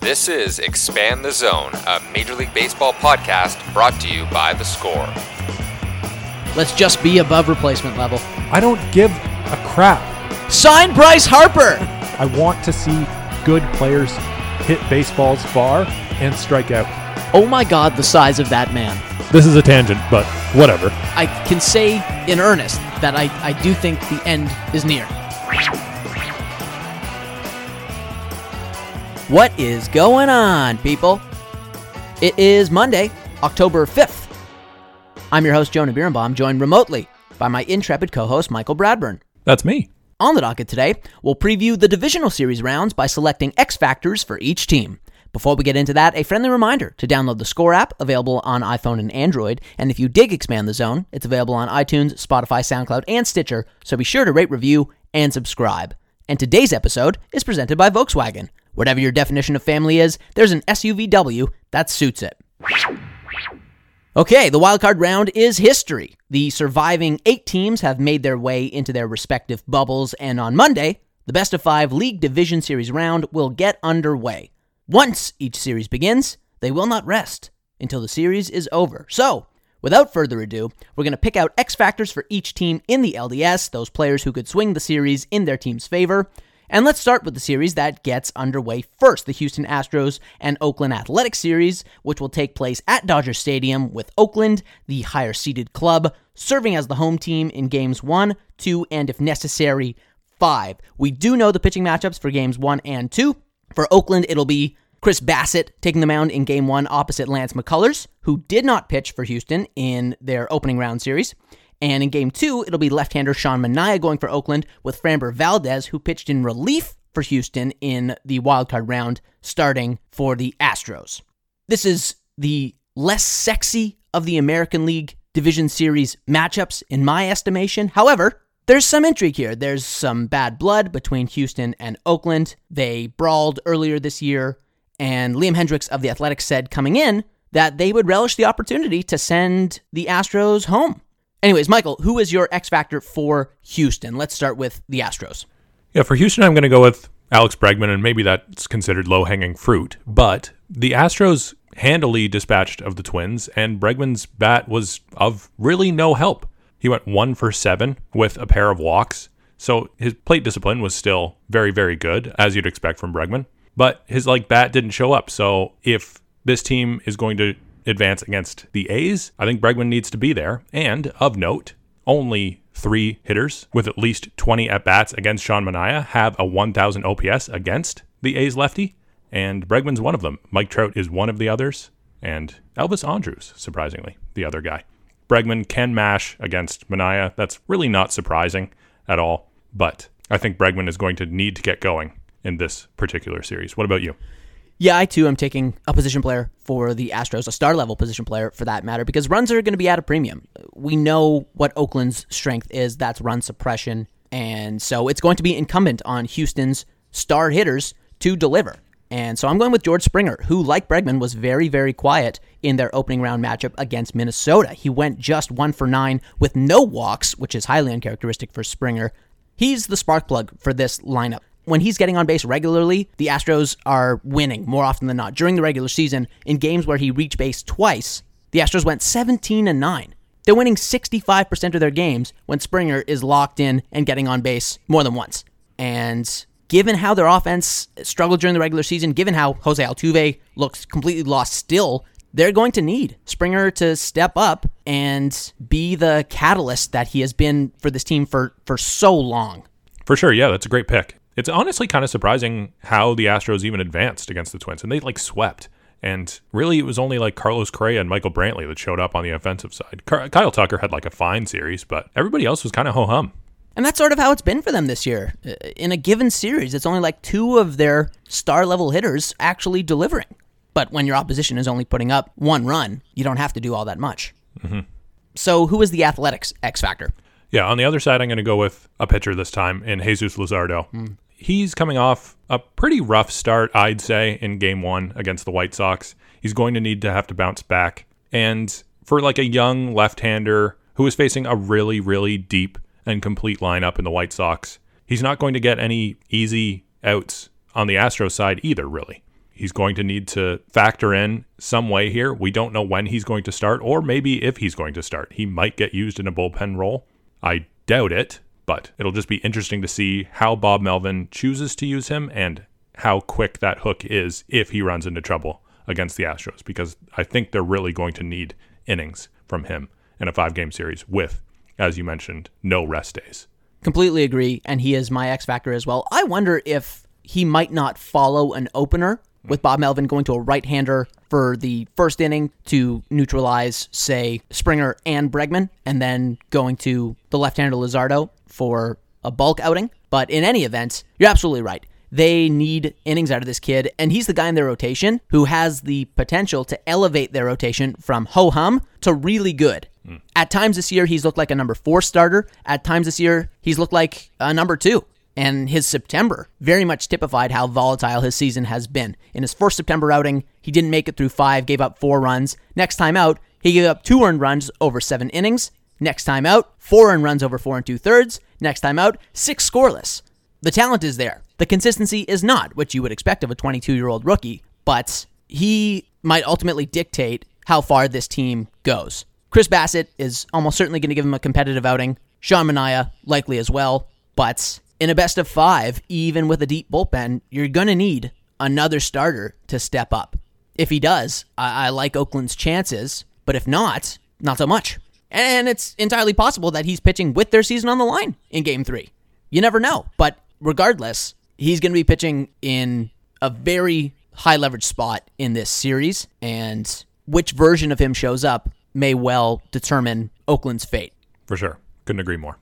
This is Expand the Zone, a Major League Baseball podcast brought to you by The Score. Let's just be above replacement level. I don't give a crap. Sign Bryce Harper. I want to see good players hit baseballs far and strike out. Oh my God, the size of that man. This is a tangent, but whatever. I can say in earnest that I, I do think the end is near. What is going on, people? It is Monday, October 5th. I'm your host, Jonah Birnbaum, joined remotely by my intrepid co host, Michael Bradburn. That's me. On the docket today, we'll preview the divisional series rounds by selecting X factors for each team. Before we get into that, a friendly reminder to download the Score app, available on iPhone and Android. And if you dig Expand the Zone, it's available on iTunes, Spotify, SoundCloud, and Stitcher, so be sure to rate, review, and subscribe. And today's episode is presented by Volkswagen. Whatever your definition of family is, there's an SUVW that suits it. Okay, the wildcard round is history. The surviving eight teams have made their way into their respective bubbles, and on Monday, the best of five League Division Series round will get underway. Once each series begins, they will not rest until the series is over. So, without further ado, we're going to pick out X factors for each team in the LDS, those players who could swing the series in their team's favor. And let's start with the series that gets underway first the Houston Astros and Oakland Athletics series, which will take place at Dodger Stadium with Oakland, the higher seeded club, serving as the home team in games one, two, and if necessary, five. We do know the pitching matchups for games one and two. For Oakland, it'll be Chris Bassitt taking the mound in game one opposite Lance McCullers, who did not pitch for Houston in their opening round series. And in game two, it'll be left hander Sean Manaea going for Oakland with Framber Valdez, who pitched in relief for Houston in the wildcard round, starting for the Astros. This is the less sexy of the American League Division Series matchups, in my estimation. However, there's some intrigue here. There's some bad blood between Houston and Oakland. They brawled earlier this year, and Liam Hendriks of the Athletics said coming in that they would relish the opportunity to send the Astros home. Anyways, Michael, who is your X factor for Houston? Let's start with the Astros. Yeah, for Houston, I'm going to go with Alex Bregman, and maybe that's considered low hanging fruit. But the Astros handily dispatched of the Twins, and Bregman's bat was of really no help. He went one for seven with a pair of walks. So his plate discipline was still very, very good, as you'd expect from Bregman. But his like bat didn't show up. So if this team is going to advance against the A's, I think Bregman needs to be there. And of note, only three hitters with at least 20 at bats against Sean Manaea have a 1,000 OPS against the A's lefty, and Bregman's one of them. Mike Trout is one of the others, and Elvis Andrus, surprisingly, the other guy. Bregman can mash against Manaea. That's really not surprising at all, but I think Bregman is going to need to get going in this particular series. What about you? Yeah, I too am taking a position player for the Astros, a star level position player for that matter, because runs are going to be at a premium. We know what Oakland's strength is that's run suppression. And so it's going to be incumbent on Houston's star hitters to deliver. And so I'm going with George Springer, who, like Bregman, was very, very quiet in their opening round matchup against Minnesota. He went just one for nine with no walks, which is highly uncharacteristic for Springer. He's the spark plug for this lineup when he's getting on base regularly, the Astros are winning more often than not. During the regular season, in games where he reached base twice, the Astros went 17 and 9. They're winning 65% of their games when Springer is locked in and getting on base more than once. And given how their offense struggled during the regular season, given how Jose Altuve looks completely lost still, they're going to need Springer to step up and be the catalyst that he has been for this team for, for so long. For sure, yeah, that's a great pick. It's honestly kind of surprising how the Astros even advanced against the Twins, and they like swept. And really, it was only like Carlos Correa and Michael Brantley that showed up on the offensive side. Car- Kyle Tucker had like a fine series, but everybody else was kind of ho hum. And that's sort of how it's been for them this year. In a given series, it's only like two of their star level hitters actually delivering. But when your opposition is only putting up one run, you don't have to do all that much. Mm-hmm. So, who is the Athletics X factor? Yeah, on the other side, I'm going to go with a pitcher this time in Jesus Luzardo. Mm. He's coming off a pretty rough start, I'd say, in game one against the White Sox. He's going to need to have to bounce back. And for like a young left hander who is facing a really, really deep and complete lineup in the White Sox, he's not going to get any easy outs on the Astros side either, really. He's going to need to factor in some way here. We don't know when he's going to start, or maybe if he's going to start. He might get used in a bullpen role. I doubt it, but it'll just be interesting to see how Bob Melvin chooses to use him and how quick that hook is if he runs into trouble against the Astros, because I think they're really going to need innings from him in a five game series with, as you mentioned, no rest days. Completely agree, and he is my X factor as well. I wonder if he might not follow an opener with Bob Melvin going to a right hander for the first inning to neutralize, say, Springer and Bregman, and then going to the left hander Luzardo for a bulk outing. But in any event, you're absolutely right. They need innings out of this kid, and he's the guy in their rotation who has the potential to elevate their rotation from ho hum to really good. Mm. At times this year, he's looked like a number four starter. At times this year, he's looked like a number two. And his September very much typified how volatile his season has been. In his first September outing, he didn't make it through five, gave up four runs. Next time out, he gave up two earned runs over seven innings. Next time out, four earned runs over four and two thirds. Next time out, six scoreless. The talent is there. The consistency is not what you would expect of a 22 year old rookie, but he might ultimately dictate how far this team goes. Chris Bassitt is almost certainly going to give him a competitive outing. Sean Manaea likely as well, but in a best of five, even with a deep bullpen, you're going to need another starter to step up. If he does, I-, I like Oakland's chances, but if not, not so much. And it's entirely possible that he's pitching with their season on the line in game three. You never know. But regardless, he's going to be pitching in a very high leverage spot in this series. And which version of him shows up may well determine Oakland's fate. For sure. Couldn't agree more.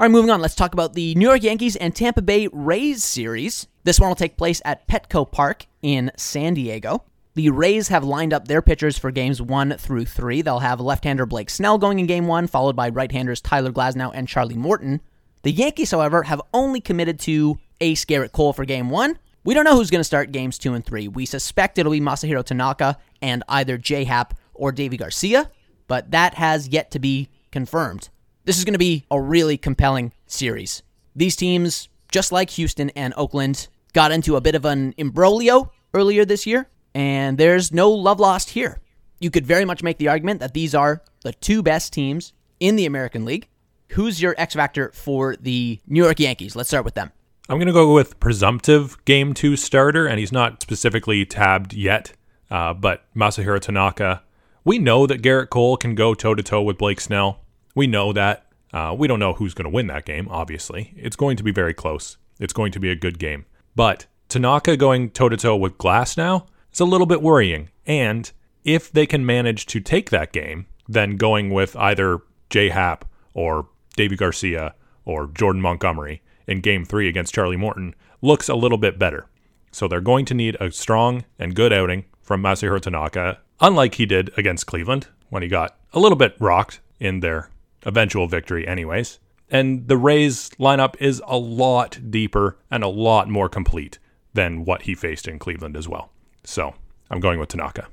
All right, moving on. Let's talk about the New York Yankees and Tampa Bay Rays series. This one will take place at Petco Park in San Diego. The Rays have lined up their pitchers for games one through three. They'll have left-hander Blake Snell going in game one, followed by right-handers Tyler Glasnow and Charlie Morton. The Yankees, however, have only committed to ace Gerrit Cole for game one. We don't know who's going to start games two and three. We suspect it'll be Masahiro Tanaka and either J Happ or Deivi Garcia, but that has yet to be confirmed. This is going to be a really compelling series. These teams, just like Houston and Oakland, got into a bit of an imbroglio earlier this year, and there's no love lost here. You could very much make the argument that these are the two best teams in the American League. Who's your X factor for the New York Yankees? Let's start with them. I'm going to go with presumptive game two starter, and he's not specifically tabbed yet, uh, but Masahiro Tanaka. We know that Gerrit Cole can go toe to toe with Blake Snell. We know that. Uh, we don't know who's going to win that game, obviously. It's going to be very close. It's going to be a good game. But Tanaka going toe to toe with Glasnow is a little bit worrying. And if they can manage to take that game, then going with either J Happ or Deivi Garcia or Jordan Montgomery in game three against Charlie Morton looks a little bit better. So they're going to need a strong and good outing from Masahiro Tanaka, unlike he did against Cleveland when he got a little bit rocked in their eventual victory, anyways. And the Rays lineup is a lot deeper and a lot more complete than what he faced in Cleveland as well. So I'm going with Tanaka.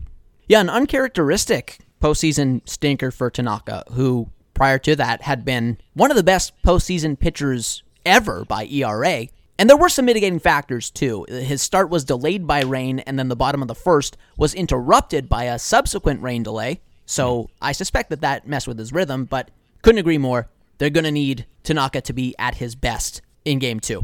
Yeah, an uncharacteristic postseason stinker for Tanaka, who prior to that had been one of the best postseason pitchers ever by ERA. And there were some mitigating factors too. His start was delayed by rain, and then the bottom of the first was interrupted by a subsequent rain delay. So I suspect that that messed with his rhythm, but couldn't agree more. They're going to need Tanaka to be at his best in game two.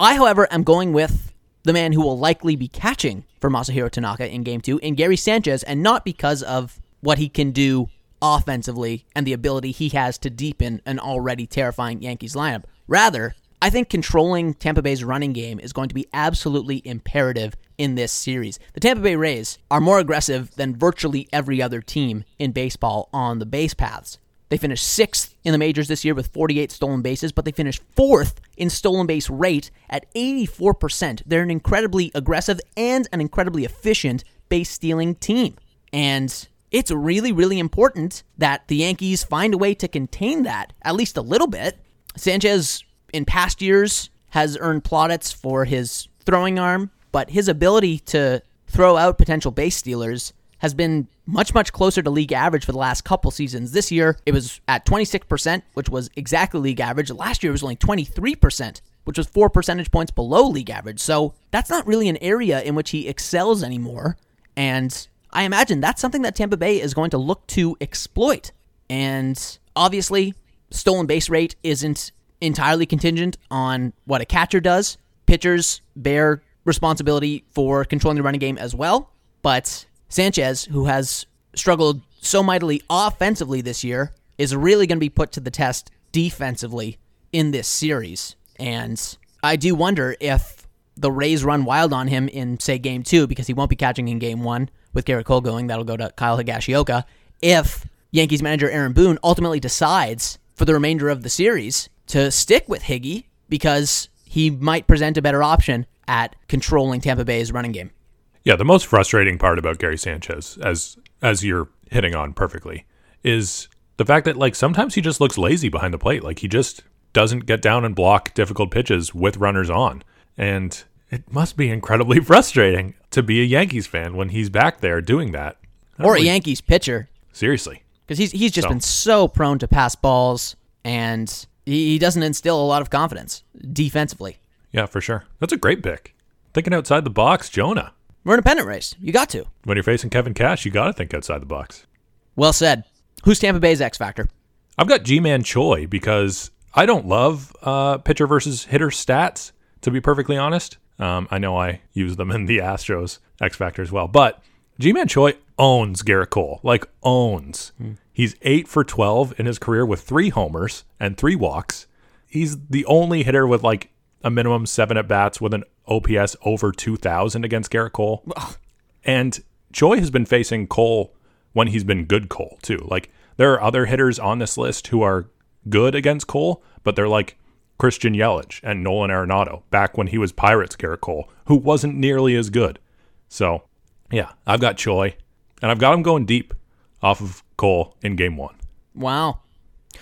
I, however, am going with the man who will likely be catching for Masahiro Tanaka in game two in Gary Sanchez, and not because of what he can do offensively and the ability he has to deepen an already terrifying Yankees lineup. Rather, I think controlling Tampa Bay's running game is going to be absolutely imperative in this series. The Tampa Bay Rays are more aggressive than virtually every other team in baseball on the base paths. They finished sixth in the majors this year with 48 stolen bases, but they finished fourth in stolen base rate at 84%. They're an incredibly aggressive and an incredibly efficient base stealing team. And it's really, really important that the Yankees find a way to contain that, at least a little bit. Sanchez, in past years, has earned plaudits for his throwing arm, but his ability to throw out potential base stealers has been much, much closer to league average for the last couple seasons. This year, it was at 26%, which was exactly league average. Last year, it was only 23%, which was four percentage points below league average. So that's not really an area in which he excels anymore. And I imagine that's something that Tampa Bay is going to look to exploit. And obviously, stolen base rate isn't entirely contingent on what a catcher does. Pitchers bear responsibility for controlling the running game as well. But Sanchez, who has struggled so mightily offensively this year, is really going to be put to the test defensively in this series. And I do wonder if the Rays run wild on him in, say, game two, because he won't be catching in game one with Gerrit Cole going. That'll go to Kyle Higashioka. If Yankees manager Aaron Boone ultimately decides for the remainder of the series to stick with Higgy because he might present a better option at controlling Tampa Bay's running game. Yeah, the most frustrating part about Gary Sanchez, as as you're hitting on perfectly, is the fact that like sometimes he just looks lazy behind the plate. Like he just doesn't get down and block difficult pitches with runners on. And it must be incredibly frustrating to be a Yankees fan when he's back there doing that. Or a Yankees pitcher. Seriously. Because he's, he's just so. been so prone to pass balls and he doesn't instill a lot of confidence defensively. Yeah, for sure. That's a great pick. Thinking outside the box, Jonah. We're in a pennant race. You got to. When you're facing Kevin Cash, you got to think outside the box. Well said. Who's Tampa Bay's X factor? I've got Ji-Man Choi because I don't love uh, pitcher versus hitter stats, to be perfectly honest. Um, I know I use them in the Astros X Factor as well. But Ji-Man Choi owns Gerrit Cole, like owns. Mm. He's 8 for 12 in his career with three homers and three walks. He's the only hitter with like a minimum seven at bats with an OPS over 2,000 against Gerrit Cole. And Choi has been facing Cole when he's been good Cole, too. Like, there are other hitters on this list who are good against Cole, but they're like Christian Yelich and Nolan Arenado back when he was Pirates Gerrit Cole, who wasn't nearly as good. So, yeah, I've got Choi, and I've got him going deep off of Cole in game one. Wow.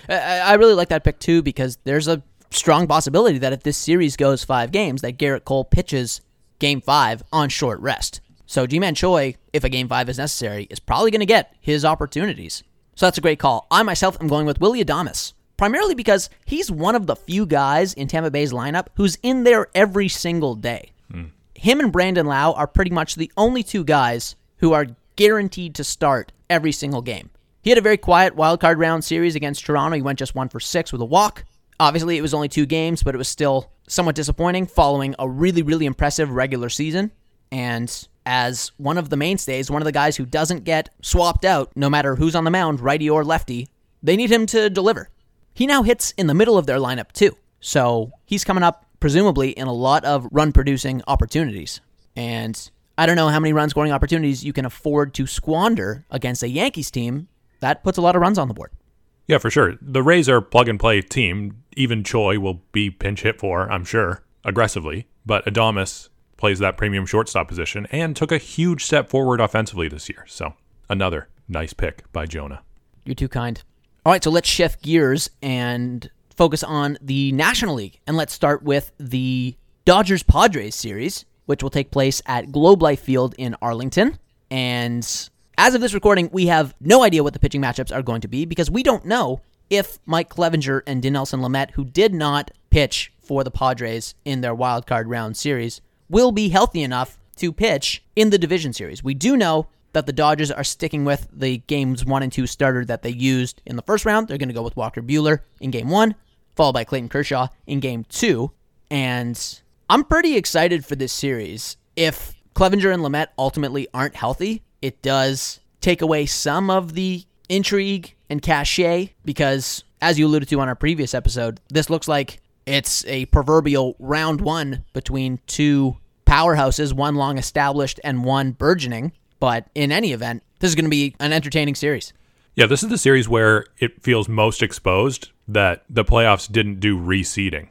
I really like that pick too because there's a strong possibility that if this series goes five games, that Gerrit Cole pitches game five on short rest. So Ji-Man Choi, if a game five is necessary, is probably going to get his opportunities. So that's a great call. I myself am going with Willy Adames, primarily because he's one of the few guys in Tampa Bay's lineup who's in there every single day. Mm. Him and Brandon Lowe are pretty much the only two guys who are guaranteed to start every single game. He had a very quiet wildcard round series against Toronto. He went just one for six with a walk. Obviously, it was only two games, but it was still somewhat disappointing following a really, really impressive regular season. And as one of the mainstays, one of the guys who doesn't get swapped out no matter who's on the mound, righty or lefty, they need him to deliver. He now hits in the middle of their lineup, too. So he's coming up, presumably, in a lot of run producing opportunities. And I don't know how many run scoring opportunities you can afford to squander against a Yankees team that puts a lot of runs on the board. Yeah, for sure. The Rays are plug and play team. Even Choi will be pinch hit for, I'm sure, aggressively. But Adames plays that premium shortstop position and took a huge step forward offensively this year. So another nice pick by Jonah. You're too kind. All right, so let's shift gears and focus on the National League. And let's start with the Dodgers Padres series, which will take place at Globe Life Field in Arlington. And as of this recording, we have no idea what the pitching matchups are going to be because we don't know if Mike Clevinger and Dinelson Lamet, who did not pitch for the Padres in their wild card round series, will be healthy enough to pitch in the division series. We do know that the Dodgers are sticking with the games one and two starter that they used in the first round. They're going to go with Walker Buehler in game one, followed by Clayton Kershaw in game two. And I'm pretty excited for this series. If Clevinger and Lamet ultimately aren't healthy, it does take away some of the intrigue and cachet because, as you alluded to on our previous episode, this looks like it's a proverbial round one between two powerhouses, one long established and one burgeoning. But in any event, this is going to be an entertaining series. Yeah, this is the series where it feels most exposed that the playoffs didn't do reseeding.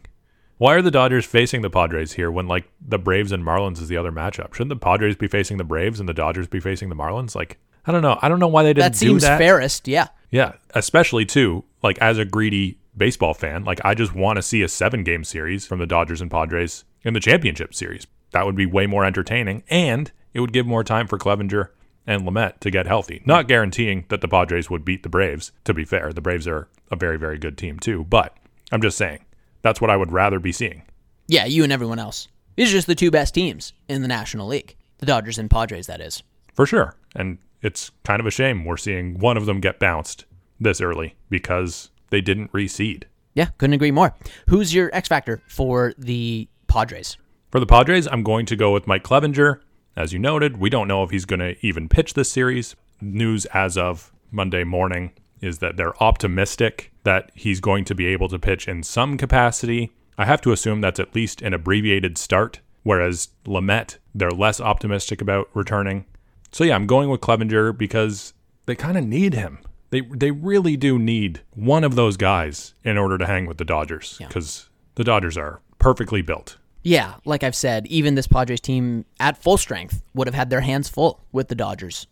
Why are the Dodgers facing the Padres here when like the Braves and Marlins is the other matchup? Shouldn't the Padres be facing the Braves and the Dodgers be facing the Marlins? Like, I don't know. I don't know why they didn't that seems do that. fairest, yeah. Yeah, especially too, like as a greedy baseball fan, like I just want to see a seven game series from the Dodgers and Padres in the championship series. That would be way more entertaining and it would give more time for Clevinger and Lamet to get healthy. Not guaranteeing that the Padres would beat the Braves, to be fair. The Braves are a very, very good team too, but I'm just saying that's what I would rather be seeing. Yeah, you and everyone else. These are just the two best teams in the National League. The Dodgers and Padres, that is. For sure. And it's kind of a shame we're seeing one of them get bounced this early because they didn't reseed. Yeah, couldn't agree more. Who's your X factor for the Padres? For the Padres, I'm going to go with Mike Clevinger. As you noted, we don't know if he's going to even pitch this series. News as of Monday morning is that they're optimistic that he's going to be able to pitch in some capacity. I have to assume that's at least an abbreviated start, whereas Lamet, they're less optimistic about returning. So yeah, I'm going with Clevinger because they kind of need him. They they really do need one of those guys in order to hang with the Dodgers because the Dodgers are perfectly built. Yeah, like I've said, even this Padres team at full strength would have had their hands full with the Dodgers.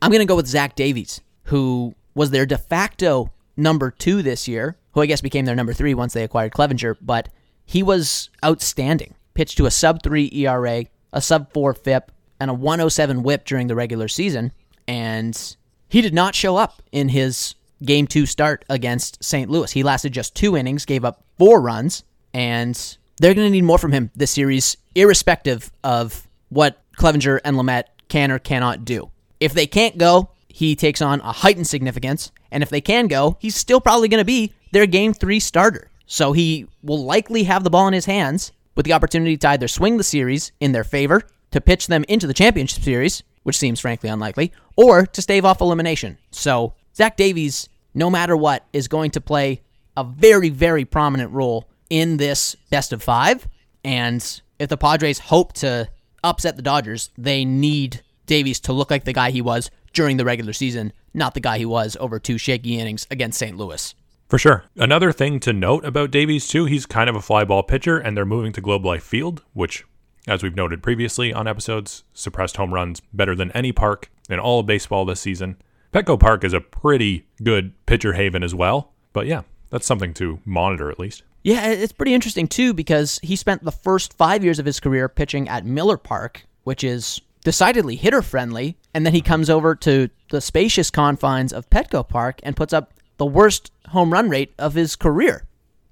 I'm going to go with Zach Davies, who was their de facto number two this year, who I guess became their number three once they acquired Clevinger, but he was outstanding. Pitched to a sub three ERA, a sub four FIP, and a 107 whip during the regular season, and he did not show up in his game two start against St. Louis. He lasted just two innings, gave up four runs, and they're going to need more from him this series, irrespective of what Clevinger and Lamet can or cannot do. If they can't go, he takes on a heightened significance, and if they can go, he's still probably going to be their game three starter. So he will likely have the ball in his hands with the opportunity to either swing the series in their favor, to pitch them into the championship series, which seems frankly unlikely, or to stave off elimination. So Zach Davies, no matter what, is going to play a very, very prominent role in this best of five. And if the Padres hope to upset the Dodgers, they need Davies to look like the guy he was during the regular season, not the guy he was over two shaky innings against St. Louis. For sure. Another thing to note about Davies, too, he's kind of a fly ball pitcher, and they're moving to Globe Life Field, which, as we've noted previously on episodes, suppressed home runs better than any park in all of baseball this season. Petco Park is a pretty good pitcher haven as well, but yeah, that's something to monitor at least. Yeah, it's pretty interesting too because he spent the first five years of his career pitching at Miller Park, which is decidedly hitter friendly, and then he comes over to the spacious confines of Petco Park and puts up the worst home run rate of his career.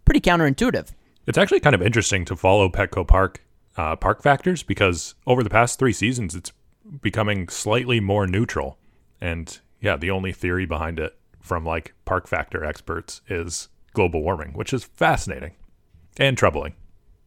Pretty counterintuitive. It's actually kind of interesting to follow Petco Park uh, park factors because over the past three seasons, it's becoming slightly more neutral. And yeah, the only theory behind it from like park factor experts is global warming, which is fascinating and troubling.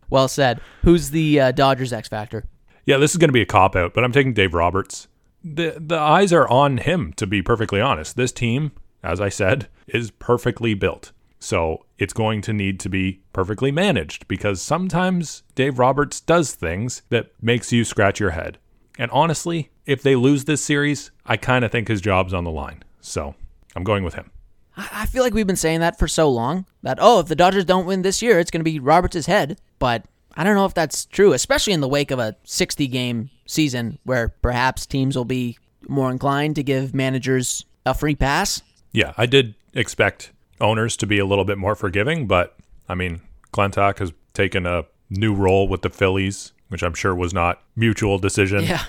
Well said. Who's the uh, Dodgers X Factor? Yeah, this is going to be a cop out, but I'm taking Dave Roberts. The the eyes are on him to be perfectly honest. This team, as I said, is perfectly built. So, it's going to need to be perfectly managed because sometimes Dave Roberts does things that makes you scratch your head. And honestly, if they lose this series, I kind of think his job's on the line. So, I'm going with him. I feel like we've been saying that for so long that, oh, if the Dodgers don't win this year, it's going to be Roberts' head. But I don't know if that's true, especially in the wake of a 60 game season where perhaps teams will be more inclined to give managers a free pass. Yeah, I did expect owners to be a little bit more forgiving, but I mean, Klentak has taken a new role with the Phillies, which I'm sure was not mutual decision. Yeah.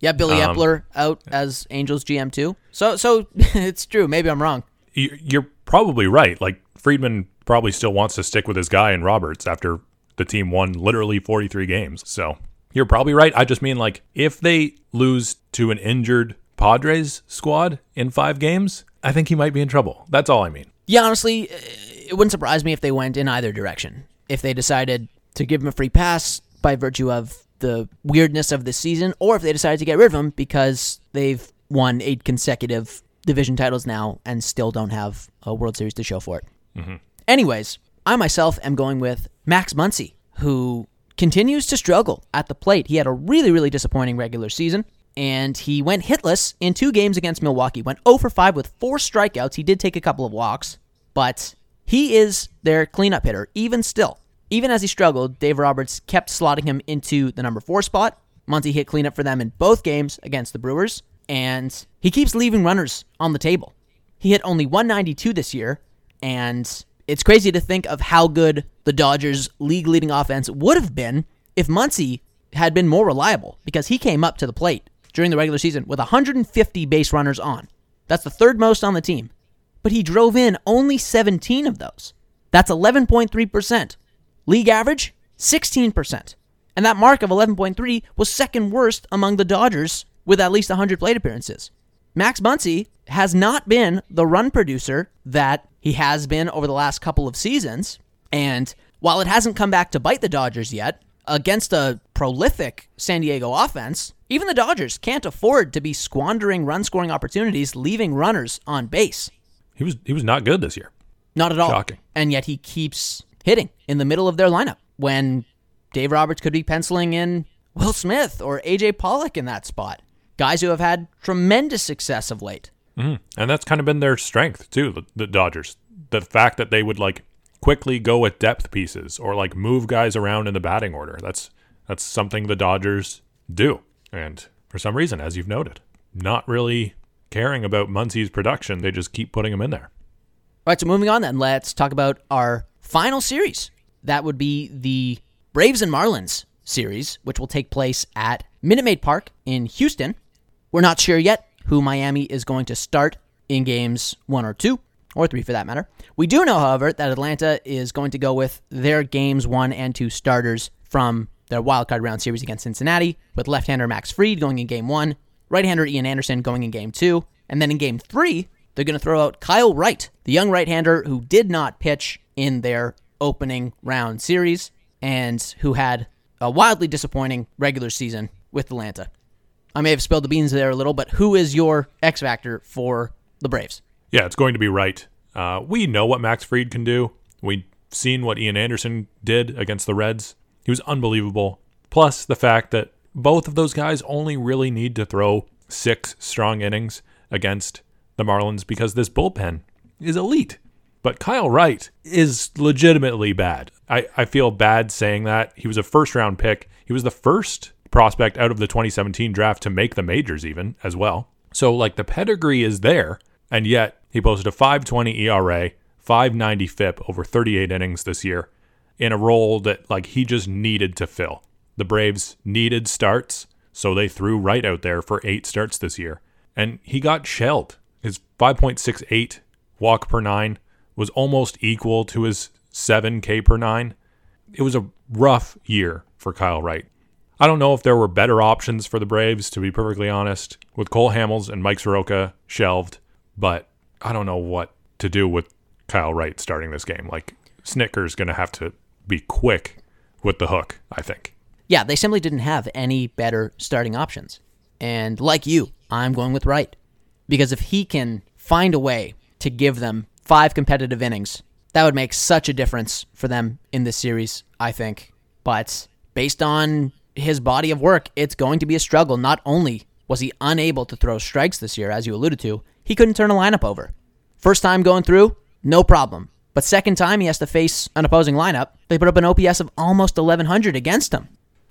Yeah, Billy Um, Eppler out as Angels GM too. So so it's true. Maybe I'm wrong. You- You're probably right. Like Friedman probably still wants to stick with his guy in Roberts after the team won literally 43 games. So you're probably right. I just mean like if they lose to an injured Padres squad in five games, I think he might be in trouble. That's all I mean. Yeah, honestly, uh, it wouldn't surprise me if they went in either direction. If they decided to give him a free pass by virtue of the weirdness of this season, or if they decided to get rid of him because they've won eight consecutive division titles now and still don't have a World Series to show for it. Anyways, I myself am going with Max Muncy, who continues to struggle at the plate. He had a really, really disappointing regular season, and he went hitless in two games against Milwaukee. Went 0 for 5 with four strikeouts. He did take a couple of walks, but he is their cleanup hitter, even still. Even as he struggled, Dave Roberts kept slotting him into the number four spot. Muncy hit cleanup for them in both games against the Brewers, and he keeps leaving runners on the table. He hit only 192 this year, and it's crazy to think of how good the Dodgers' league leading offense would have been if Muncy had been more reliable because he came up to the plate during the regular season with 150 base runners on. That's the third most on the team. But he drove in only 17 of those. That's 11.3%. League average 16%. And that mark of 11.3 was second worst among the Dodgers with at least 100 plate appearances. Max Muncy has not been the run producer that he has been over the last couple of seasons. And while it hasn't come back to bite the Dodgers yet, against a prolific San Diego offense, even the Dodgers can't afford to be squandering run scoring opportunities, leaving runners on base. He was he was not good this year. Not at all. Shocking. And yet he keeps hitting in the middle of their lineup when Dave Roberts could be penciling in Will Smith or AJ Pollock in that spot. Guys who have had tremendous success of late. Mm. And that's kind of been their strength too, the, the Dodgers. The fact that they would like quickly go with depth pieces or like move guys around in the batting order. That's that's something the Dodgers do. And for some reason, as you've noted, not really caring about Muncy's production, they just keep putting him in there. All right, so moving on then, let's talk about our final series. That would be the Braves and Marlins series, which will take place at Minute Maid Park in Houston. We're not sure yet who Miami is going to start in games one or two, or three for that matter. We do know, however, that Atlanta is going to go with their games one and two starters from their wildcard round series against Cincinnati, with left hander Max Fried going in game one, right hander Ian Anderson going in game two, and then in game three, they're going to throw out Kyle Wright, the young right hander who did not pitch in their opening round series and who had a wildly disappointing regular season with Atlanta. I may have spilled the beans there a little, but who is your X factor for the Braves? Yeah, it's going to be Wright. Uh, we know what Max Fried can do. We've seen what Ian Anderson did against the Reds. He was unbelievable. Plus, the fact that both of those guys only really need to throw six strong innings against the Marlins because this bullpen is elite. But Kyle Wright is legitimately bad. I, I feel bad saying that. He was a first round pick. He was the first prospect out of the 2017 draft to make the majors, even as well. So, like, the pedigree is there. And yet, he posted a 520 ERA, 590 FIP over 38 innings this year in a role that, like, he just needed to fill. The Braves needed starts, so they threw Wright out there for eight starts this year. And he got shelled. His 5.68 walk per nine was almost equal to his 7K per nine. It was a rough year for Kyle Wright. I don't know if there were better options for the Braves, to be perfectly honest, with Cole Hamels and Mike Soroka shelved, but I don't know what to do with Kyle Wright starting this game. Like, Snitker's going to have to be quick with the hook, I think. Yeah, they simply didn't have any better starting options. And like you, I'm going with Wright. Because if he can find a way to give them five competitive innings, that would make such a difference for them in this series, I think. But based on his body of work, it's going to be a struggle. Not only was he unable to throw strikes this year, as you alluded to, he couldn't turn a lineup over. First time going through, no problem. But second time he has to face an opposing lineup, they put up an OPS of almost 1100 against him.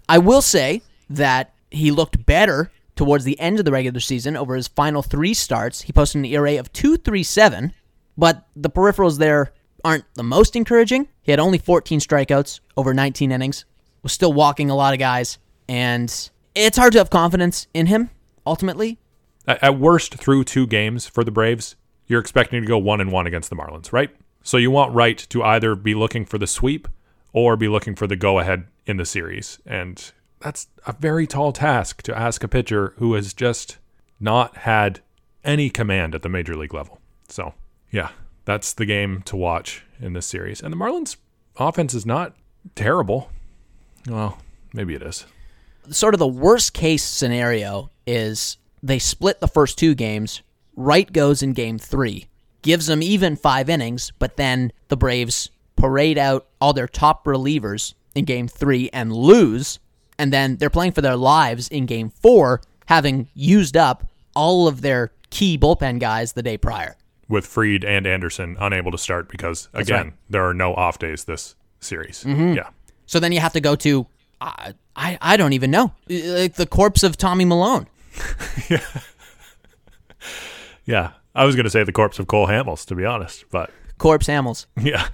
I will say that he looked better towards the end of the regular season over his final three starts. He posted an ERA of 237, but the peripherals there aren't the most encouraging. He had only 14 strikeouts over 19 innings, was still walking a lot of guys, and it's hard to have confidence in him ultimately. At worst, through two games for the Braves, you're expecting to go one and one against the Marlins, right? So you want Wright to either be looking for the sweep or be looking for the go ahead in the series. And that's a very tall task to ask a pitcher who has just not had any command at the major league level. So, yeah, that's the game to watch in this series. And the Marlins offense is not terrible. Well, maybe it is. Sort of the worst case scenario is they split the first two games. Wright goes in game three, gives them even five innings, but then the Braves parade out all their top relievers in game three and lose. And then they're playing for their lives in game four, having used up all of their key bullpen guys the day prior. With Fried and Anderson unable to start because, again, right. there are no off days this series. Mm-hmm. Yeah. So then you have to go to, uh, I, I don't even know, like the corpse of Tommy Milone. Yeah. Yeah. I was going to say the corpse of Cole Hamels, to be honest. But Corpse Hamels. yeah.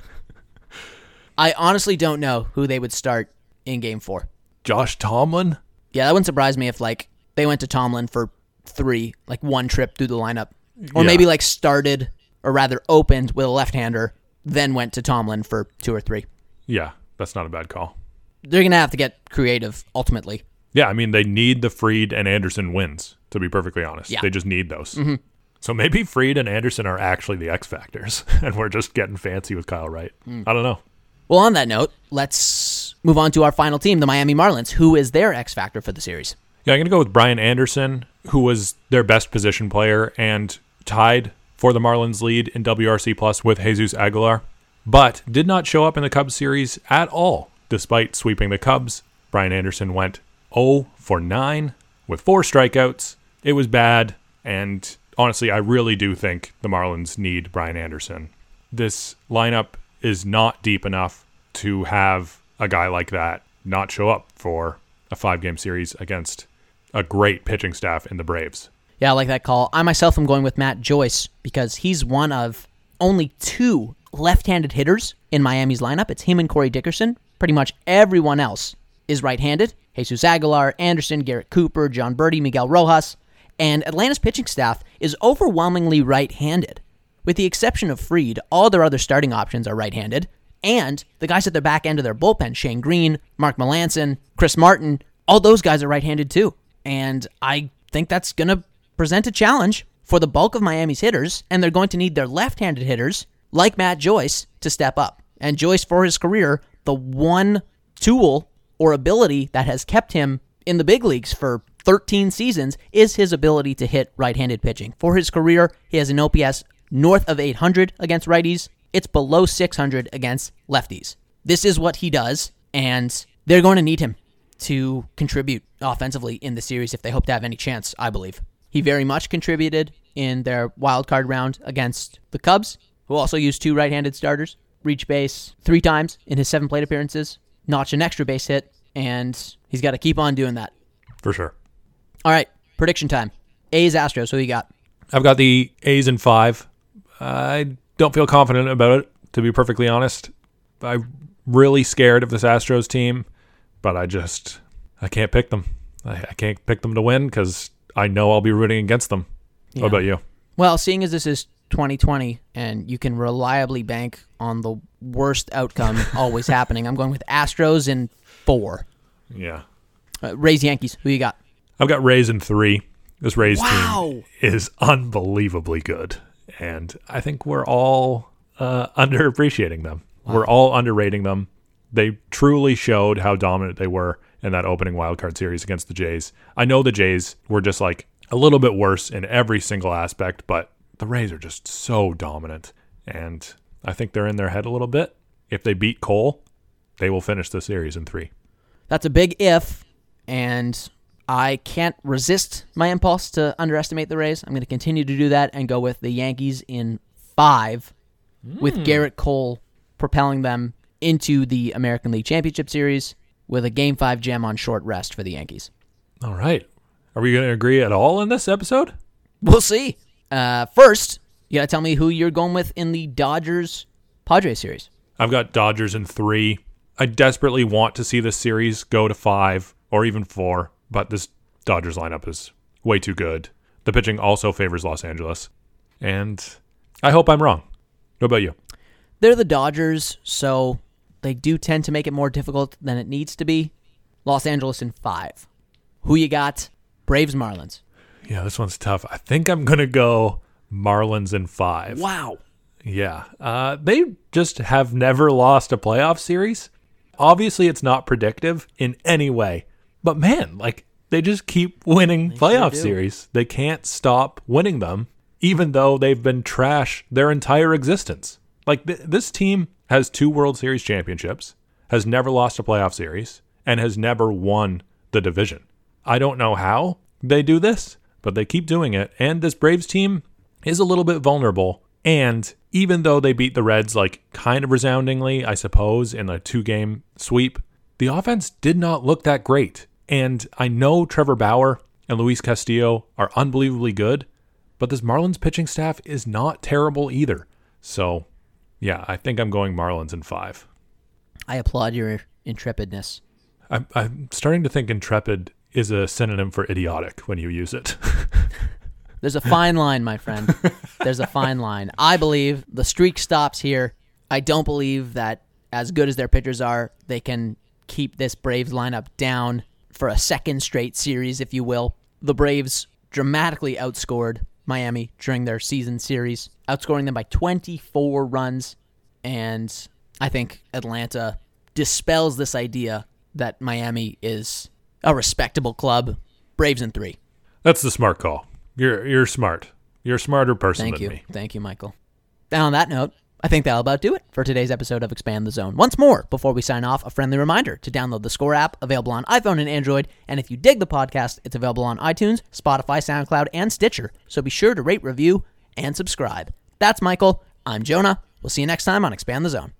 I honestly don't know who they would start in game four. Josh Tomlin? Yeah, that wouldn't surprise me if like they went to Tomlin for three, like one trip through the lineup, or Yeah. maybe like started or rather opened with a left-hander, then went to Tomlin for two or three. Yeah. That's not a bad call. they're going to have to get creative ultimately. Yeah, I mean they need the Fried and Anderson wins. To be perfectly honest, Yeah. they just need those. Mm-hmm. So maybe Fried and Anderson are actually the X factors, and we're just getting fancy with Kyle Wright. Mm. I don't know. Well, on that note, let's move on to our final team, the Miami Marlins. Who is their X factor for the series? Yeah, I'm going to go with Brian Anderson, who was their best position player and tied for the Marlins lead in WRC Plus with Jesus Aguilar, but did not show up in the Cubs series at all. Despite sweeping the Cubs, Brian Anderson went 0 for 9 with four strikeouts. It was bad, and honestly, I really do think the Marlins need Brian Anderson. This lineup is not deep enough to have a guy like that not show up for a five game series against a great pitching staff in the Braves. Yeah, I like that call. I myself am going with Matt Joyce because he's one of only two left handed hitters in Miami's lineup. It's him and Corey Dickerson. Pretty much everyone else is right handed. Jesus Aguilar, Anderson, Garrett Cooper, Jon Berti, Miguel Rojas. And Atlanta's pitching staff is overwhelmingly right handed. With the exception of Fried, all their other starting options are right handed. And the guys at the back end of their bullpen, Shane Greene, Mark Melancon, Chris Martin, all those guys are right handed too. And I think that's going to present a challenge for the bulk of Miami's hitters, and they're going to need their left handed hitters, like Matt Joyce, to step up. And Joyce, for his career, the one tool or ability that has kept him in the big leagues for 13 seasons is his ability to hit right handed pitching. For his career, he has an OPS north of 800 against righties, it's below 600 against lefties. This is what he does, and they're going to need him to contribute offensively in the series if they hope to have any chance, I believe. He very much contributed in their wild card round against the Cubs, who also used two right handed starters, reach base three times in his seven plate appearances, notch an extra base hit, and he's got to keep on doing that. For sure. All right, prediction time. A's Astros, who you got? I've got the A's in five. I don't feel confident about it, to be perfectly honest. I'm really scared of this Astros team, but I just I can't pick them. I, I can't pick them to win because I know I'll be rooting against them. Yeah. What about you? Well, seeing as this is 2020 and you can reliably bank on the worst outcome always happening, I'm going with Astros in four. Yeah. Uh, Rays Yankees, who you got? I've got Rays in three. This Rays Wow. team is unbelievably good, and I think we're all uh, underappreciating them. We're all underrating them. They truly showed how dominant they were in that opening wildcard series against the Jays. I know the Jays were just like a little bit worse in every single aspect, but the Rays are just so dominant, and I think they're in their head a little bit. If they beat Cole, they will finish the series in three. That's a big if, and I can't resist my impulse to underestimate the Rays. I'm going to continue to do that and go with the Yankees in five, with hmm. Gerrit Cole propelling them into the American League Championship Series with a Game 5 gem on short rest for the Yankees. All right. Are we going to agree at all in this episode? We'll see. Uh, first, you got to tell me who you're going with in the Dodgers Padres series. I've got Dodgers in three. I desperately want to see this series go to five or even four, but this Dodgers lineup is way too good. The pitching also favors Los Angeles, and I hope I'm wrong. What about you? They're the Dodgers, so they do tend to make it more difficult than it needs to be. Los Angeles in five. Who you got? Braves Marlins. Yeah, this one's tough. I think I'm going to go Marlins in five. Wow. Yeah. Uh, they just have never lost a playoff series. Obviously, it's not predictive in any way. But man, like, they just keep winning playoff do. series. They can't stop winning them, even though they've been trash their entire existence. Like, th- this team has two World Series championships, has never lost a playoff series, and has never won the division. I don't know how they do this, but they keep doing it. And this Braves team is a little bit vulnerable. And even though they beat the Reds like kind of resoundingly, I suppose, in a two game sweep, the offense did not look that great. And I know Trevor Bauer and Luis Castillo are unbelievably good, but this Marlins pitching staff is not terrible either. So, yeah, I think I'm going Marlins in five. I applaud your intrepidness. I'm, I'm starting to think intrepid is a synonym for idiotic when you use it. There's a fine line, my friend. There's a fine line. I believe the streak stops here. I don't believe that as good as their pitchers are, they can keep this Braves lineup down for a second straight series, if you will. The Braves dramatically outscored Miami during their season series, outscoring them by 24 runs. And I think Atlanta dispels this idea that Miami is a respectable club. Braves in three. That's the smart call. You're you're smart. You're a smarter person Thank than you. me. Thank you, Michael. And on that note, I think that'll about do it for today's episode of Expand the Zone. Once more, before we sign off, a friendly reminder to download the Score app, available on iPhone and Android. And if you dig the podcast, it's available on iTunes, Spotify, SoundCloud, and Stitcher. So be sure to rate, review, and subscribe. That's Michael. I'm Jonah. We'll see you next time on Expand the Zone.